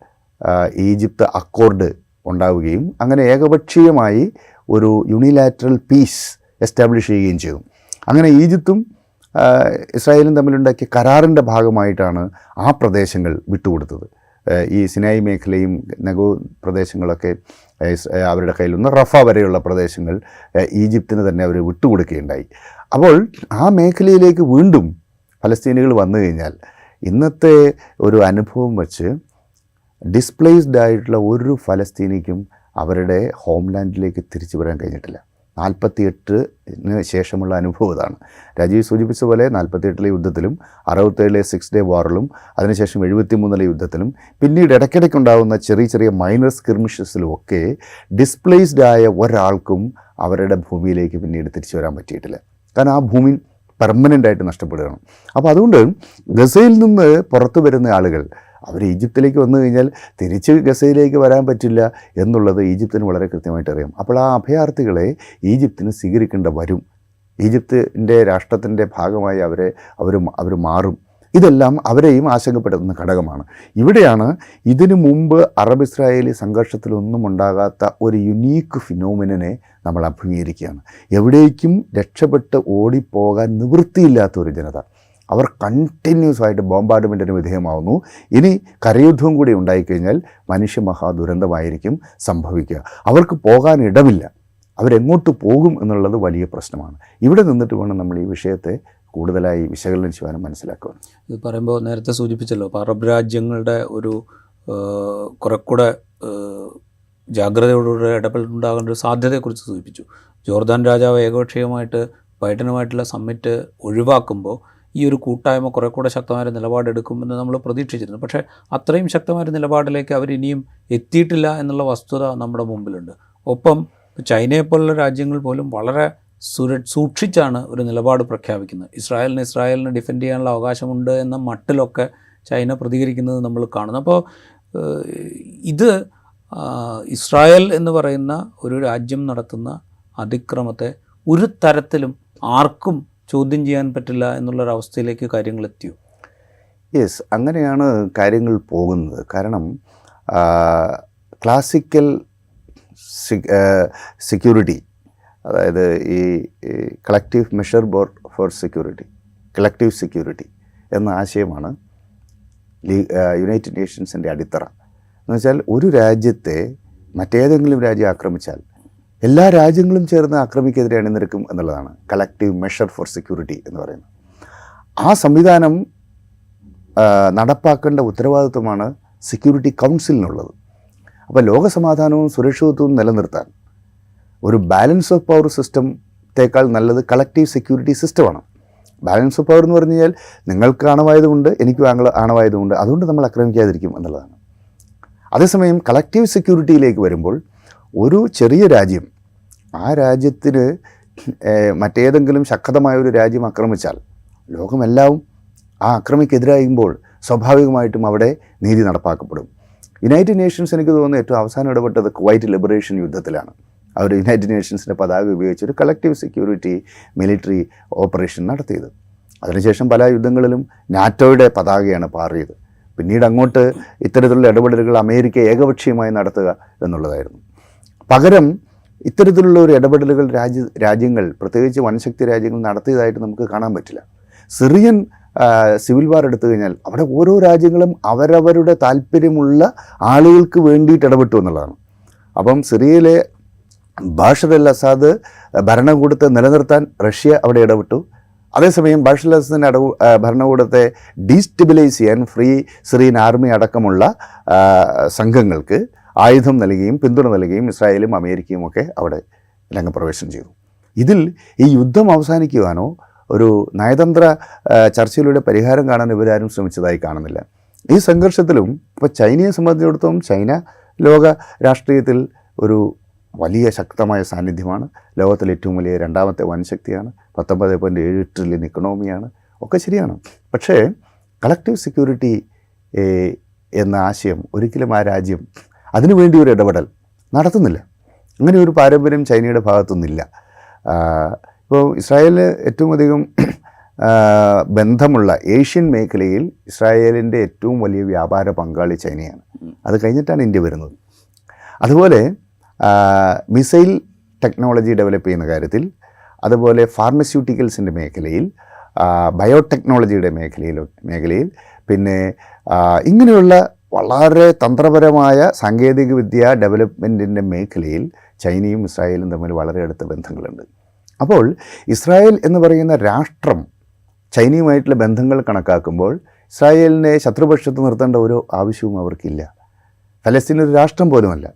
ഈജിപ്ത് അക്കോർഡ് ഉണ്ടാവുകയും അങ്ങനെ ഏകപക്ഷീയമായി ഒരു യൂണിലാറ്ററൽ പീസ് എസ്റ്റാബ്ലിഷ് ചെയ്യുകയും ചെയ്തു. അങ്ങനെ ഈജിപ്തും ഇസ്രായേലും തമ്മിലുണ്ടാക്കിയ കരാറിന്റെ ഭാഗമായിട്ടാണ് ആ പ്രദേശങ്ങൾ വിട്ടുകൊടുത്തത്. ഈ സിനായി മേഖലയും നഗോ പ്രദേശങ്ങളൊക്കെ അവരുടെ കയ്യിൽ നിന്ന് റഫ വരെയുള്ള പ്രദേശങ്ങൾ ഈജിപ്തിന് തന്നെ അവർ വിട്ടുകൊടുക്കുകയുണ്ടായി. അപ്പോൾ ആ മേഖലയിലേക്ക് വീണ്ടും ഫലസ്തീനികൾ വന്നു കഴിഞ്ഞാൽ ഇന്നത്തെ ഒരു അനുഭവം വച്ച് ഡിസ്പ്ലേസ്ഡ് ആയിട്ടുള്ള ഒരു ഫലസ്തീനിക്കും അവരുടെ ഹോംലാൻഡിലേക്ക് തിരിച്ചു വരാൻ കഴിഞ്ഞിട്ടില്ല. നാൽപ്പത്തിയെട്ടിന് ശേഷമുള്ള അനുഭവം ഇതാണ്. രാജീവ് സൂചിപ്പിച്ച പോലെ നാൽപ്പത്തിയെട്ടിലെ യുദ്ധത്തിലും അറുപത്തേഴിലെ സിക്സ് ഡേ വാറിലും അതിനുശേഷം എഴുപത്തിമൂന്നിലെ യുദ്ധത്തിലും പിന്നീട് ഇടയ്ക്കിടയ്ക്കുണ്ടാകുന്ന ചെറിയ ചെറിയ മൈനർ സ്കിർമിഷസിലും ഒക്കെ ഡിസ്പ്ലേസ്ഡ് ആയ ഒരാൾക്കും അവരുടെ ഭൂമിയിലേക്ക് പിന്നീട് തിരിച്ചു വരാൻ പറ്റിയിട്ടില്ല. കാരണം ആ ഭൂമി പെർമനന്റ് ആയിട്ട് നഷ്ടപ്പെടുകയാണ്. അപ്പോൾ അതുകൊണ്ട് ഗസയിൽ നിന്ന് പുറത്തു വരുന്ന ആളുകൾ അവർ ഈജിപ്തിലേക്ക് വന്നു കഴിഞ്ഞാൽ തിരിച്ച് ഗസയിലേക്ക് വരാൻ പറ്റില്ല എന്നുള്ളത് ഈജിപ്തിന് വളരെ കൃത്യമായിട്ട് അറിയാം. അപ്പോൾ ആ അഭയാർത്ഥികളെ ഈജിപ്തിന് സ്വീകരിക്കേണ്ട വരും. ഈജിപ്തിന്റെ രാഷ്ട്രത്തിന്റെ ഭാഗമായി അവരെ അവർ അവർ മാറും. ഇതെല്ലാം അവരെയും ആശങ്കപ്പെടുത്തുന്ന ഘടകമാണ്. ഇവിടെയാണ് ഇതിനു മുമ്പ് അറബ് ഇസ്രായേലി സംഘർഷത്തിലൊന്നും ഉണ്ടാകാത്ത ഒരു യുനീക്ക് ഫിനോമിനെ നമ്മൾ അഭിമുഖീകരിക്കുകയാണ്. എവിടേക്കും രക്ഷപ്പെട്ട് ഓടിപ്പോകാൻ നിവൃത്തിയില്ലാത്ത ഒരു ജനത. അവർ കണ്ടിന്യൂസ് ആയിട്ട് ബോംബാർഡ്മെന്റിന് വിധേയമാവുന്നു. ഇനി കരയുദ്ധവും കൂടി ഉണ്ടായിക്കഴിഞ്ഞാൽ മനുഷ്യ മഹാദുരന്തമായിരിക്കും സംഭവിക്കുക. അവർക്ക് പോകാൻ ഇടമില്ല. അവരെങ്ങോട്ട് പോകും എന്നുള്ളത് വലിയ പ്രശ്നമാണ്. ഇവിടെ നിന്നിട്ട് വേണം നമ്മൾ ഈ വിഷയത്തെ കൂടുതലായി വിശകലനം ചെയ്യാനും മനസ്സിലാക്കുക ഇത് പറയുമ്പോൾ നേരത്തെ സൂചിപ്പിച്ചല്ലോ അറബ് രാജ്യങ്ങളുടെ ഒരു കുറെക്കൂടെ ജാഗ്രതയോടുകൂടെ ഇടപെടലുണ്ടാകേണ്ട ഒരു സാധ്യതയെക്കുറിച്ച് സൂചിപ്പിച്ചു. ജോർദാൻ രാജാവ് ഏകപക്ഷീയമായിട്ട് ബൈഡനുമായിട്ടുള്ള സമ്മിറ്റ് ഒഴിവാക്കുമ്പോൾ ഈ ഒരു കൂട്ടായ്മ കുറെ കൂടെ ശക്തമായ നിലപാടെടുക്കുമെന്ന് നമ്മൾ പ്രതീക്ഷിച്ചിരുന്നു. പക്ഷേ അത്രയും ശക്തമായ നിലപാടിലേക്ക് അവർ ഇനിയും എത്തിയിട്ടില്ല എന്നുള്ള വസ്തുത നമ്മുടെ മുമ്പിലുണ്ട്. ഒപ്പം ചൈനയെ പോലുള്ള രാജ്യങ്ങൾ പോലും വളരെ സുര സൂക്ഷിച്ചാണ് ഒരു നിലപാട് പ്രഖ്യാപിക്കുന്നത്. ഇസ്രായേലിന് ഇസ്രായേലിന് ഡിഫെൻഡ് ചെയ്യാനുള്ള അവകാശമുണ്ട് എന്ന മട്ടിലൊക്കെ ചൈന പ്രതികരിക്കുന്നത് നമ്മൾ കാണുന്നു. അപ്പോൾ ഇത് ഇസ്രായേൽ എന്ന് പറയുന്ന ഒരു രാജ്യം നടത്തുന്ന അതിക്രമത്തെ ഒരു തരത്തിലും ആർക്കും ചോദ്യം ചെയ്യാൻ പറ്റില്ല എന്നുള്ളൊരവസ്ഥയിലേക്ക് കാര്യങ്ങൾ എത്തിയോ? യെസ് അങ്ങനെയാണ് കാര്യങ്ങൾ പോകുന്നത്. കാരണം ക്ലാസിക്കൽ സെക്യൂരിറ്റി അതായത് ഈ collective measure board for security collective security എന്ന ആശയമാണ് യുണൈറ്റഡ് നേഷൻസിന്റെ അടിത്തറ. എന്ന് വെച്ചാൽ ഒരു രാജ്യത്തെ മറ്റേതെങ്കിലും രാജ്യം ആക്രമിച്ചാൽ എല്ലാ രാജ്യങ്ങളും ചേർന്ന് ആക്രമിക്കെതിരെ അണിനിരക്കും എന്നുള്ളതാണ്. കളക്റ്റീവ് മെഷർ ഫോർ സെക്യൂരിറ്റി എന്ന് പറയുന്നത്. ആ സംവിധാനം നടപ്പാക്കേണ്ട ഉത്തരവാദിത്വമാണ് സെക്യൂരിറ്റി കൗൺസിലിനുള്ളത് അപ്പോൾ ലോകസമാധാനവും സുരക്ഷിതത്വവും നിലനിർത്താൻ ഒരു ബാലൻസ് ഓഫ് പവർ സിസ്റ്റത്തേക്കാൾ നല്ലത് കളക്റ്റീവ് സെക്യൂരിറ്റി സിസ്റ്റമാണ് ബാലൻസ് ഓഫ് പവർ എന്ന് പറഞ്ഞു കഴിഞ്ഞാൽ നിങ്ങൾക്ക് ആണവായതുകൊണ്ട് എനിക്കും ആംഗ്ല ആണവായതുകൊണ്ട് അതുകൊണ്ട് നമ്മൾ ആക്രമിക്കാതിരിക്കും എന്നുള്ളതാണ്. അതേസമയം കളക്റ്റീവ് സെക്യൂരിറ്റിയിലേക്ക് വരുമ്പോൾ ഒരു ചെറിയ രാജ്യം ആ രാജ്യത്തിന് മറ്റേതെങ്കിലും ശക്തമായ ഒരു രാജ്യം ആക്രമിച്ചാൽ ലോകമെല്ലാം ആ അക്രമിക്കെതിരായുമ്പോൾ സ്വാഭാവികമായിട്ടും അവിടെ നീതി നടപ്പാക്കപ്പെടും. യുണൈറ്റഡ് നേഷൻസ് എനിക്ക് തോന്നുന്നു ഏറ്റവും അവസാനം ഇടപെട്ടത് കുവൈറ്റ് ലിബറേഷൻ യുദ്ധത്തിലാണ്. അവർ യുണൈറ്റഡ് നേഷൻസിന്റെ പതാക ഉപയോഗിച്ച് ഒരു കളക്റ്റീവ് സെക്യൂരിറ്റി മിലിറ്ററി ഓപ്പറേഷൻ നടത്തിയത്. അതിനുശേഷം പല യുദ്ധങ്ങളിലും നാറ്റോയുടെ പതാകയാണ് പാറിയത്. പിന്നീട് അങ്ങോട്ട് ഇത്തരത്തിലുള്ള ഇടപെടലുകൾ അമേരിക്ക ഏകപക്ഷീയമായി നടത്തുക എന്നുള്ളതായിരുന്നു. പകരം ഇത്തരത്തിലുള്ള ഒരു ഇടപെടലുകൾ രാജ്യ രാജ്യങ്ങൾ പ്രത്യേകിച്ച് വൻശക്തി രാജ്യങ്ങൾ നടത്തിയതായിട്ട് നമുക്ക് കാണാൻ പറ്റില്ല. സിറിയൻ സിവിൽ വാർ എടുത്തു കഴിഞ്ഞാൽ അവിടെ ഓരോ രാജ്യങ്ങളും അവരവരുടെ താല്പര്യമുള്ള ആളുകൾക്ക് വേണ്ടിയിട്ട് ഇടപെട്ടു എന്നുള്ളതാണ്. അപ്പം സിറിയയിലെ ബാഷർ അൽ അസാദ് ഭരണകൂടത്തെ നിലനിർത്താൻ റഷ്യ അവിടെ ഇടപെട്ടു. അതേസമയം ബാഷർ അൽ അസാദിന്റെ അടവ് ഭരണകൂടത്തെ ഡീസ്റ്റബിലൈസ് ചെയ്യാൻ ഫ്രീ സിറിയൻ ആർമി അടക്കമുള്ള സംഘങ്ങൾക്ക് ആയുധം നൽകുകയും പിന്തുണ നൽകുകയും ഇസ്രായേലും അമേരിക്കയും ഒക്കെ അവിടെ രംഗപ്രവേശനം ചെയ്തു. ഇതിൽ ഈ യുദ്ധം അവസാനിക്കുവാനോ ഒരു നയതന്ത്ര ചർച്ചയിലൂടെ പരിഹാരം കാണാൻ ഇവരാരും ശ്രമിച്ചതായി കാണുന്നില്ല. ഈ സംഘർഷത്തിലും ഇപ്പോൾ ചൈനയെ സംബന്ധിച്ചിടത്തോളം ചൈന ലോക രാഷ്ട്രീയത്തിൽ ഒരു വലിയ ശക്തമായ സാന്നിധ്യമാണ്. ലോകത്തിലെ ഏറ്റവും വലിയ രണ്ടാമത്തെ വൻശക്തിയാണ് പത്തൊമ്പത് പോയിന്റ് ഏഴ് ട്രില്യൺ ഇക്കണോമിയാണ്. ഒക്കെ ശരിയാണ്. പക്ഷേ കളക്റ്റീവ് സെക്യൂരിറ്റി എന്ന ആശയം ഒരിക്കലും ആ രാജ്യം അതിനുവേണ്ടി ഒരു ഇടപെടൽ നടത്തുന്നില്ല. അങ്ങനെ ഒരു പാരമ്പര്യം ചൈനയുടെ ഭാഗത്തുനിന്നില്ല. ഇപ്പോൾ ഇസ്രായേലിന് ഏറ്റവും അധികം ബന്ധമുള്ള ഏഷ്യൻ മേഖലയിൽ ഇസ്രായേലിന്റെ ഏറ്റവും വലിയ വ്യാപാര പങ്കാളി ചൈനയാണ്. അത് കഴിഞ്ഞിട്ടാണ് ഇന്ത്യ വരുന്നത്. അതുപോലെ മിസൈൽ ടെക്നോളജി ഡെവലപ്പ് ചെയ്യുന്ന കാര്യത്തിൽ അതുപോലെ ഫാർമസ്യൂട്ടിക്കൽസിന്റെ മേഖലയിൽ ബയോടെക്നോളജിയുടെ മേഖലയിൽ മേഖലയിൽ പിന്നെ ഇങ്ങനെയുള്ള വളരെ തന്ത്രപരമായ സാങ്കേതികവിദ്യ ഡെവലപ്മെന്റിന്റെ മേഖലയിൽ ചൈനയും ഇസ്രായേലും തമ്മിൽ വളരെ അടുത്ത ബന്ധങ്ങളുണ്ട്. അപ്പോൾ ഇസ്രായേൽ എന്ന് പറയുന്ന രാഷ്ട്രം ചൈനയുമായിട്ടുള്ള ബന്ധങ്ങൾ കണക്കാക്കുമ്പോൾ ഇസ്രായേലിനെ ശത്രുപക്ഷത്ത് നിർത്തേണ്ട ഒരു ആവശ്യവും അവർക്കില്ല. ഫലസ്തീൻ ഒരു രാഷ്ട്രം പോലുമല്ല.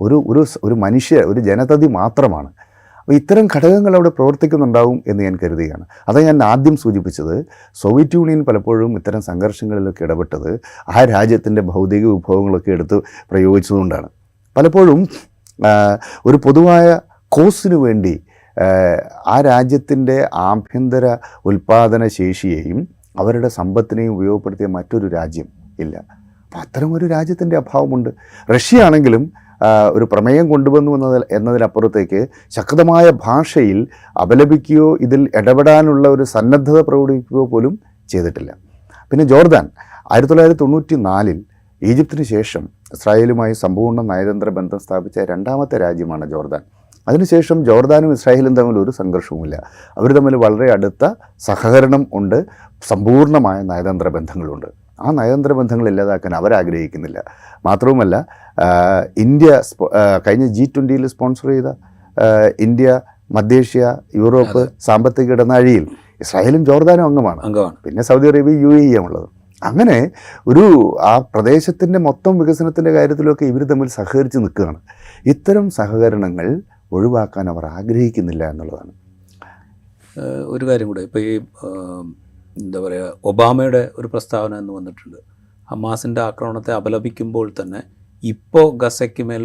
ഒരു ഒരു ഒരു മനുഷ്യ ഒരു ജനതതി മാത്രമാണ്. അപ്പോൾ ഇത്തരം ഘടകങ്ങൾ അവിടെ പ്രവർത്തിക്കുന്നുണ്ടാവും എന്ന് ഞാൻ കരുതുകയാണ്. അതാണ് ഞാൻ ആദ്യം സൂചിപ്പിച്ചത് സോവിയറ്റ് യൂണിയൻ പലപ്പോഴും ഇത്തരം സംഘർഷങ്ങളിലൊക്കെ ഇടപെട്ടത് ആ രാജ്യത്തിന്റെ ഭൗതിക വിഭവങ്ങളൊക്കെ എടുത്ത് പ്രയോഗിച്ചതുകൊണ്ടാണ്. പലപ്പോഴും ഒരു പൊതുവായ കോസിന് വേണ്ടി ആ, രാജ്യത്തിന്റെ ആഭ്യന്തര ഉൽപ്പാദന ശേഷിയെയും അവരുടെ സമ്പത്തിനെയും ഉപയോഗപ്പെടുത്തിയ മറ്റൊരു രാജ്യം ഇല്ല. അപ്പോൾ അത്തരം ഒരു രാജ്യത്തിന്റെ അഭാവമുണ്ട്. റഷ്യ ആണെങ്കിലും ഒരു പ്രമേയം കൊണ്ടുവന്നു എന്നതിൽ എന്നതിനപ്പുറത്തേക്ക് ശക്തമായ ഭാഷയിൽ അപലപിക്കുകയോ ഇതിൽ ഇടപെടാനുള്ള ഒരു സന്നദ്ധത പ്രകടിപ്പിക്കുകയോ പോലും ചെയ്തിട്ടില്ല. പിന്നെ ജോർദാൻ ആയിരത്തി തൊള്ളായിരത്തി തൊണ്ണൂറ്റി നാലിൽ ഈജിപ്തിന് ശേഷം ഇസ്രായേലുമായി സമ്പൂർണ നയതന്ത്ര ബന്ധം സ്ഥാപിച്ച രണ്ടാമത്തെ രാജ്യമാണ് ജോർദാൻ. അതിനുശേഷം ജോർദാനും ഇസ്രായേലും തമ്മിൽ ഒരു സംഘർഷവുമില്ല. അവർ തമ്മിൽ വളരെ അടുത്ത സഹകരണം ഉണ്ട് സമ്പൂർണമായ നയതന്ത്ര ബന്ധങ്ങളുണ്ട്. ആ നയതന്ത്ര ബന്ധങ്ങൾ ഇല്ലാതാക്കാൻ അവരാഗ്രഹിക്കുന്നില്ല. മാത്രവുമല്ല ഇന്ത്യ കഴിഞ്ഞ ജി ട്വന്റിയിൽ സ്പോൺസർ ചെയ്ത ഇന്ത്യ മധ്യേഷ്യ യൂറോപ്പ് സാമ്പത്തിക ഇടനാഴിയിൽ ഇസ്രായേലും ജോർദാനും അംഗമാണ്. അംഗമാണ്. പിന്നെ സൗദി അറേബ്യ യു എ ഉള്ളത്. അങ്ങനെ ഒരു ആ പ്രദേശത്തിന്റെ മൊത്തം വികസനത്തിന്റെ കാര്യത്തിലൊക്കെ ഇവർ തമ്മിൽ സഹകരിച്ച് നിൽക്കുകയാണ്. ഇത്തരം സഹകരണങ്ങൾ ഒഴിവാക്കാൻ അവർ ആഗ്രഹിക്കുന്നില്ല എന്നുള്ളതാണ്. ഒരു കാര്യം കൂടെ. ഇപ്പോൾ ഈ എന്താ പറയുക ഒബാമയുടെ ഒരു പ്രസ്താവന എന്ന് വന്നിട്ടുണ്ട്. ഹമാസിന്റെ ആക്രമണത്തെ അപലപിക്കുമ്പോൾ തന്നെ ഇപ്പോൾ ഗസയ്ക്ക് മേൽ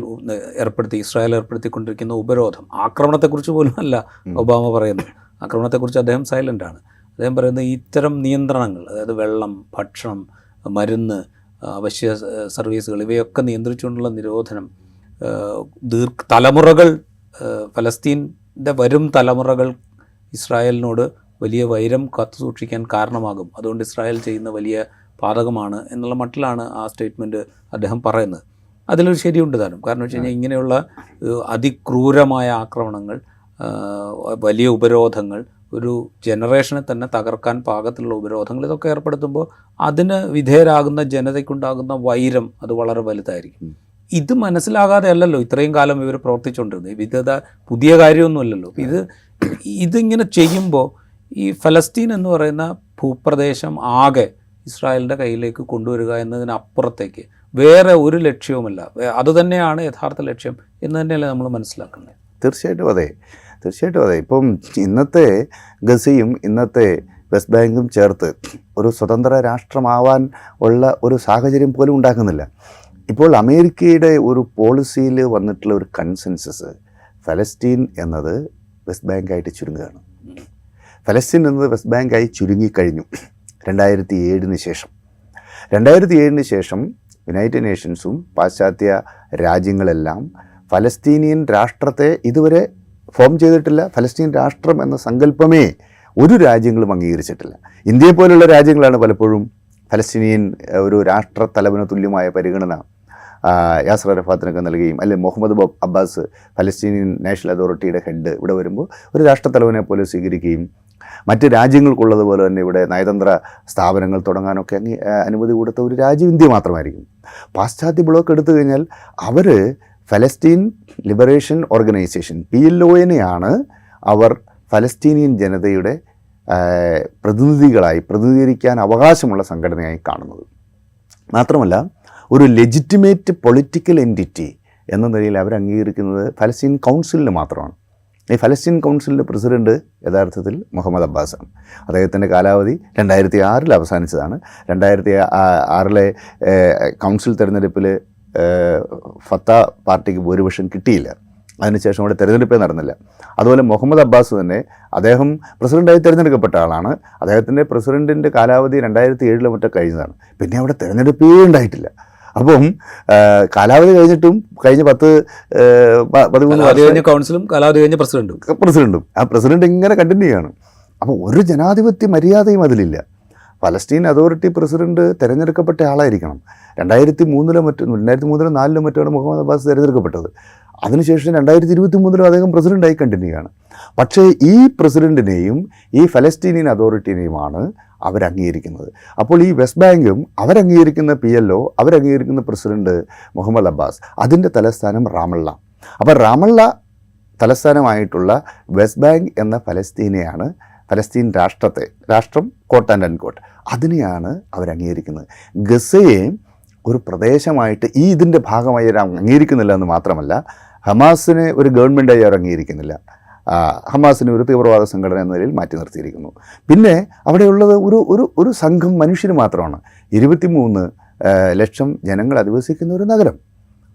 ഏർപ്പെടുത്തി ഇസ്രായേൽ ഏർപ്പെടുത്തിക്കൊണ്ടിരിക്കുന്ന ഉപരോധം ആക്രമണത്തെക്കുറിച്ച് പോലും അല്ല. ഒബാമ പറയുന്നത്. ആക്രമണത്തെക്കുറിച്ച് അദ്ദേഹം സൈലന്റ് ആണ്. അദ്ദേഹം പറയുന്നത് ഇത്തരം നിയന്ത്രണങ്ങൾ അതായത് വെള്ളം ഭക്ഷണം മരുന്ന് അവശ്യ സർവീസുകൾ ഇവയൊക്കെ നിയന്ത്രിച്ചുകൊണ്ടുള്ള നിരോധനം ദീർഘ തലമുറകൾ ഫലസ്തീന്റെ വരും തലമുറകൾ ഇസ്രായേലിനോട് വലിയ വൈരം കാത്തു സൂക്ഷിക്കാൻ കാരണമാകും. അതുകൊണ്ട് ഇസ്രായേൽ ചെയ്യുന്ന വലിയ പാതകമാണ് എന്നുള്ള മട്ടിലാണ് ആ സ്റ്റേറ്റ്മെന്റ് അദ്ദേഹം പറയുന്നത്. അതിലൊരു ശരിയുണ്ട് താനും. കാരണം വെച്ച് കഴിഞ്ഞാൽ ഇങ്ങനെയുള്ള അതിക്രൂരമായ ആക്രമണങ്ങൾ വലിയ ഉപരോധങ്ങൾ ഒരു ജനറേഷനെ തന്നെ തകർക്കാൻ പാകത്തിലുള്ള ഉപരോധങ്ങൾ ഇതൊക്കെ ഏർപ്പെടുത്തുമ്പോൾ അതിന് വിധേയരാകുന്ന ജനതയ്ക്കുണ്ടാകുന്ന വൈരം അത് വളരെ വലുതായിരിക്കും. ഇത് മനസ്സിലാകാതെ അല്ലല്ലോ ഇത്രയും കാലം ഇവർ പ്രവർത്തിച്ചുകൊണ്ടിരുന്നത്. വിധത പുതിയ കാര്യമൊന്നുമല്ലല്ലോ. ഇത് ഇതിങ്ങനെ ചെയ്യുമ്പോൾ ഈ ഫലസ്തീൻ എന്ന് പറയുന്ന ഭൂപ്രദേശം ആകെ ഇസ്രായേലിന്റെ കയ്യിലേക്ക് കൊണ്ടുവരിക എന്നതിനപ്പുറത്തേക്ക് വേറെ ഒരു ലക്ഷ്യവുമില്ല. അതുതന്നെയാണ് യഥാർത്ഥ ലക്ഷ്യം എന്ന് തന്നെയല്ലേ നമ്മൾ മനസ്സിലാക്കുന്നത്? തീർച്ചയായിട്ടും അതെ. തീർച്ചയായിട്ടും അതെ. ഇപ്പം ഇന്നത്തെ ഗസയും ഇന്നത്തെ വെസ്റ്റ് ബാങ്കും ചേർത്ത് ഒരു സ്വതന്ത്ര രാഷ്ട്രമാവാൻ ഉള്ള ഒരു സാഹചര്യം പോലും ഉണ്ടാക്കുന്നില്ല. ഇപ്പോൾ അമേരിക്കയുടെ ഒരു പോളിസിയിൽ വന്നിട്ടുള്ള ഒരു കൺസെൻസസ് ഫലസ്തീൻ എന്നത് വെസ്റ്റ് ബാങ്കായിട്ട് ചുരുങ്ങുകയാണ്. ഫലസ്തീൻ എന്നത് വെസ്റ്റ് ബാങ്കായി ചുരുങ്ങിക്കഴിഞ്ഞു. രണ്ടായിരത്തി ഏഴിന് ശേഷം. രണ്ടായിരത്തി ഏഴിന് ശേഷം യുണൈറ്റഡ് നേഷൻസും പാശ്ചാത്യ രാജ്യങ്ങളെല്ലാം ഫലസ്തീനിയൻ രാഷ്ട്രത്തെ ഇതുവരെ ഫോം ചെയ്തിട്ടില്ല. ഫലസ്തീൻ രാഷ്ട്രം എന്ന സങ്കല്പമേ ഒരു രാജ്യങ്ങളും അംഗീകരിച്ചിട്ടില്ല. ഇന്ത്യയെ പോലുള്ള രാജ്യങ്ങളാണ് പലപ്പോഴും ഫലസ്തീനിയൻ ഒരു രാഷ്ട്ര തുല്യമായ പരിഗണന യാസർ അറഫാത്തിനൊക്കെ നൽകുകയും അല്ലെ മുഹമ്മദ് അബ്ബാസ് ഫലസ്തീനിയൻ നാഷണൽ അതോറിറ്റിയുടെ ഹെഡ് ഇവിടെ വരുമ്പോൾ ഒരു രാഷ്ട്രത്തലവനെ പോലെ സ്വീകരിക്കുകയും മറ്റ് രാജ്യങ്ങൾക്കുള്ളതുപോലെ തന്നെ ഇവിടെ നയതന്ത്ര സ്ഥാപനങ്ങൾ തുടങ്ങാനൊക്കെ അനുമതി കൊടുത്ത ഒരു രാജ്യം ഇന്ത്യ മാത്രമായിരിക്കും. പാശ്ചാത്യ ബ്ലോക്ക് എടുത്തു കഴിഞ്ഞാൽ അവർ ഫലസ്തീൻ ലിബറേഷൻ ഓർഗനൈസേഷൻ പി എൽ ഒനെയാണ് അവർ ഫലസ്തീനിയൻ ജനതയുടെ പ്രതിനിധികളായി പ്രതിനിധീകരിക്കാൻ അവകാശമുള്ള സംഘടനയായി കാണുന്നത്. മാത്രമല്ല ഒരു ലെജിറ്റിമേറ്റ് പൊളിറ്റിക്കൽ എന്റിറ്റി എന്ന നിലയിൽ അവർ അംഗീകരിക്കുന്നത് ഫലസ്തീൻ കൗൺസിലിന് മാത്രമാണ്. ഈ ഫലസ്തീൻ കൗൺസിലിന്റെ പ്രസിഡന്റ് യഥാർത്ഥത്തിൽ മുഹമ്മദ് അബ്ബാസാണ്. അദ്ദേഹത്തിന്റെ കാലാവധി രണ്ടായിരത്തി ആറിൽ അവസാനിച്ചതാണ്. രണ്ടായിരത്തി ആറിലെ കൗൺസിൽ തിരഞ്ഞെടുപ്പിൽ ഫത്ത പാർട്ടിക്ക് ഭൂരിപക്ഷം കിട്ടിയില്ല. അതിനുശേഷം അവിടെ തിരഞ്ഞെടുപ്പേ നടന്നില്ല. അതുപോലെ മുഹമ്മദ് അബ്ബാസ് തന്നെ അദ്ദേഹം പ്രസിഡന്റായി തിരഞ്ഞെടുക്കപ്പെട്ട ആളാണ്. അദ്ദേഹത്തിന്റെ പ്രസിഡന്റിന്റെ കാലാവധി രണ്ടായിരത്തി ഏഴിലെ മറ്റോ കഴിഞ്ഞതാണ്. പിന്നെ അവിടെ തിരഞ്ഞെടുപ്പേ ഉണ്ടായിട്ടില്ല. അപ്പം കാലാവധി കഴിഞ്ഞിട്ടും കഴിഞ്ഞ പത്ത് പതിമൂന്ന് കൗൺസിലും കാലാവധി കഴിഞ്ഞ പ്രസിഡന്റും. പ്രസിഡന്റും. ആ പ്രസിഡന്റ് ഇങ്ങനെ കണ്ടിന്യൂ ചെയ്യാണ്. അപ്പോൾ ഒരു ജനാധിപത്യ മര്യാദയും അതിലില്ല. പലസ്തീൻ അതോറിറ്റി പ്രസിഡന്റ് തിരഞ്ഞെടുക്കപ്പെട്ട ആളായിരിക്കണം. രണ്ടായിരത്തി മൂന്നിലോ മറ്റോ രണ്ടായിരത്തി മൂന്നിലോ നാലിലോ മറ്റോ മുഹമ്മദ് അബ്ബാസ് തിരഞ്ഞെടുക്കപ്പെട്ടത്. അതിനുശേഷം രണ്ടായിരത്തി ഇരുപത്തി മൂന്നിലും അദ്ദേഹം പ്രസിഡന്റായി കണ്ടിന്യൂ ചെയ്യാണ് പക്ഷേ ഈ പ്രസിഡന്റിനെയും ഈ ഫലസ്തീനിയൻ അതോറിറ്റിനെയുമാണ് അവരംഗീകരിക്കുന്നത്. അപ്പോൾ ഈ വെസ്റ്റ് ബാങ്കും അവരംഗീകരിക്കുന്ന പി എൽ ഒ അവരംഗീകരിക്കുന്ന പ്രസിഡന്റ് മുഹമ്മദ് അബ്ബാസ് അതിന്റെ തലസ്ഥാനം റാമള്ള അപ്പോൾ റാമള്ള തലസ്ഥാനമായിട്ടുള്ള വെസ്റ്റ് ബാങ്ക് എന്ന ഫലസ്തീനെയാണ് ഫലസ്തീൻ രാഷ്ട്രത്തെ രാഷ്ട്രം കോട്ട് ആൻഡ് അൺകോട്ട് അതിനെയാണ് അവരംഗീകരിക്കുന്നത്. ഗസയെ ഒരു പ്രദേശമായിട്ട് ഈ ഇതിന്റെ ഭാഗമായി അംഗീകരിക്കുന്നില്ല എന്ന് മാത്രമല്ല ഹമാസിനെ ഒരു ഗവൺമെന്റായി ഇറങ്ങിയിരിക്കുന്നില്ല. ഹമാസിന് ഒരു തീവ്രവാദ സംഘടന എന്ന നിലയിൽ മാറ്റി നിർത്തിയിരിക്കുന്നു. പിന്നെ അവിടെയുള്ളത് ഒരു ഒരു ഒരു സംഘം മനുഷ്യർ മാത്രമാണ്. ഇരുപത്തിമൂന്ന് ലക്ഷം ജനങ്ങൾ അധിവസിക്കുന്ന ഒരു നഗരം.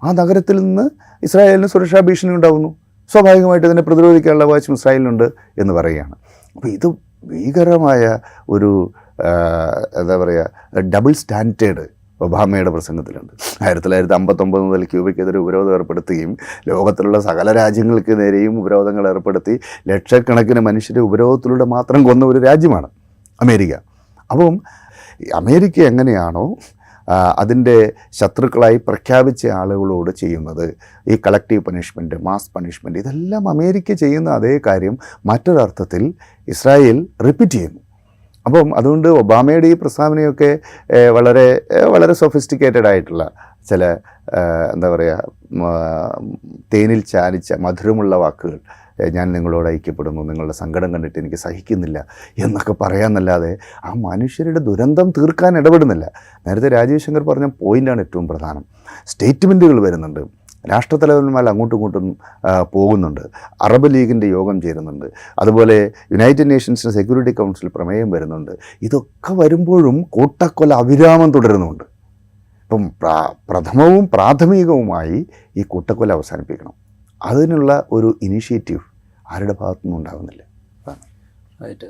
ആ നഗരത്തിൽ നിന്ന് ഇസ്രായേലിന് സുരക്ഷാ ഭീഷണി ഉണ്ടാകുന്നു സ്വാഭാവികമായിട്ട് ഇതിനെ പ്രതിരോധിക്കാനുള്ള അവകാശം ഇസ്രായേലിനുണ്ട് എന്ന് പറയുകയാണ്. അപ്പോൾ ഇത് ഭീകരമായ ഒരു എന്താ പറയുക ഡബിൾ സ്റ്റാൻഡേർഡ് ഒബാമയുടെ പ്രസംഗത്തിലുണ്ട്. ആയിരത്തി തൊള്ളായിരത്തി അമ്പത്തൊമ്പത് മുതൽ ക്യൂബയ്ക്കെതിരെ ഉപരോധം ഏർപ്പെടുത്തുകയും ലോകത്തിലുള്ള സകല രാജ്യങ്ങൾക്ക് നേരെയും ഉപരോധങ്ങൾ ഏർപ്പെടുത്തി ലക്ഷക്കണക്കിന് മനുഷ്യരെ ഉപരോധത്തിലൂടെ മാത്രം കൊന്ന ഒരു രാജ്യമാണ് അമേരിക്ക. അപ്പം അമേരിക്ക എങ്ങനെയാണോ അതിന്റെ ശത്രുക്കളായി പ്രഖ്യാപിച്ച ആളുകളോട് ചെയ്യുന്നത് ഈ കളക്റ്റീവ് പണിഷ്മെന്റ് മാസ് പണിഷ്മെന്റ് ഇതെല്ലാം അമേരിക്ക ചെയ്യുന്ന അതേ കാര്യം മറ്റൊരർത്ഥത്തിൽ ഇസ്രായേൽ റിപ്പീറ്റ് ചെയ്യുന്നു. അപ്പം അതുകൊണ്ട് ഒബാമയുടെ ഈ പ്രസ്താവനയൊക്കെ വളരെ വളരെ സൊഫിസ്റ്റിക്കേറ്റഡ് ആയിട്ടുള്ള ചില എന്താ പറയുക തേനിൽ ചാലിച്ച മധുരമുള്ള വാക്കുകൾ ഞാൻ നിങ്ങളോട് ഐക്യപ്പെടുന്നു നിങ്ങളുടെ സങ്കടം കണ്ടിട്ട് എനിക്ക് സഹിക്കുന്നില്ല എന്നൊക്കെ പറയാമെന്നല്ലാതെ ആ മനുഷ്യരുടെ ദുരന്തം തീർക്കാൻ ഇടപെടുന്നില്ല. നേരത്തെ രാജീവ് ശങ്കർ പറഞ്ഞ പോയിന്റാണ് ഏറ്റവും പ്രധാനം. സ്റ്റേറ്റ്മെന്റുകൾ വരുന്നുണ്ട്. രാഷ്ട്രത്തലവന്മാർ അങ്ങോട്ടും ഇങ്ങോട്ടും പോകുന്നുണ്ട്. അറബ് ലീഗിന്റെ യോഗം ചേരുന്നുണ്ട്. അതുപോലെ യുണൈറ്റഡ് നേഷൻസിന്റെ സെക്യൂരിറ്റി കൗൺസിൽ പ്രമേയം വരുന്നുണ്ട്. ഇതൊക്കെ വരുമ്പോഴും കൂട്ടക്കൊല അവിരാമം തുടരുന്നുണ്ട്. ഇപ്പം പ്രഥമവും പ്രാഥമികവുമായി ഈ കൂട്ടക്കൊല അവസാനിപ്പിക്കണം. അതിനുള്ള ഒരു ഇനിഷ്യേറ്റീവ് ആരുടെ ഭാഗത്തുനിന്നും ഉണ്ടാകുന്നില്ല? റൈറ്റ്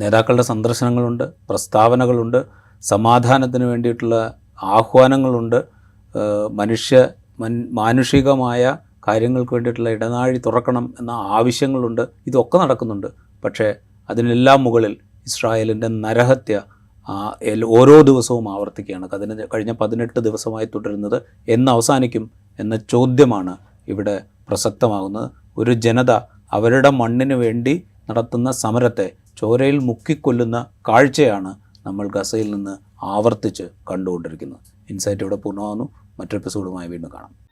നേതാക്കളുടെ സന്ദർശനങ്ങളുണ്ട് പ്രസ്താവനകളുണ്ട് സമാധാനത്തിന് വേണ്ടിയിട്ടുള്ള ആഹ്വാനങ്ങളുണ്ട്. മനുഷ്യ മൻ മാനുഷികമായ കാര്യങ്ങൾക്ക് വേണ്ടിയിട്ടുള്ള ഇടനാഴി തുറക്കണം എന്ന ആവശ്യങ്ങളുണ്ട്. ഇതൊക്കെ നടക്കുന്നുണ്ട്. പക്ഷേ അതിനെല്ലാം മുകളിൽ ഇസ്രായേലിന്റെ നരഹത്യ ഓരോ ദിവസവും ആവർത്തിക്കുകയാണ്. അതിന് കഴിഞ്ഞ പതിനെട്ട് ദിവസമായി തുടരുന്നത് എന്ന് അവസാനിക്കും എന്ന ചോദ്യമാണ് ഇവിടെ പ്രസക്തമാകുന്നത്. ഒരു ജനത അവരുടെ മണ്ണിന് വേണ്ടി നടത്തുന്ന സമരത്തെ ചോരയിൽ മുക്കിക്കൊല്ലുന്ന കാഴ്ചയാണ് നമ്മൾ ഗസയിൽ നിന്ന് ആവർത്തിച്ച് കണ്ടുകൊണ്ടിരിക്കുന്നത്. ഇൻസൈറ്റ് ഇവിടെ പൂർണമാകുന്നു. മറ്റൊരു എപ്പിസോഡുമായി വീണ്ടും കാണാം.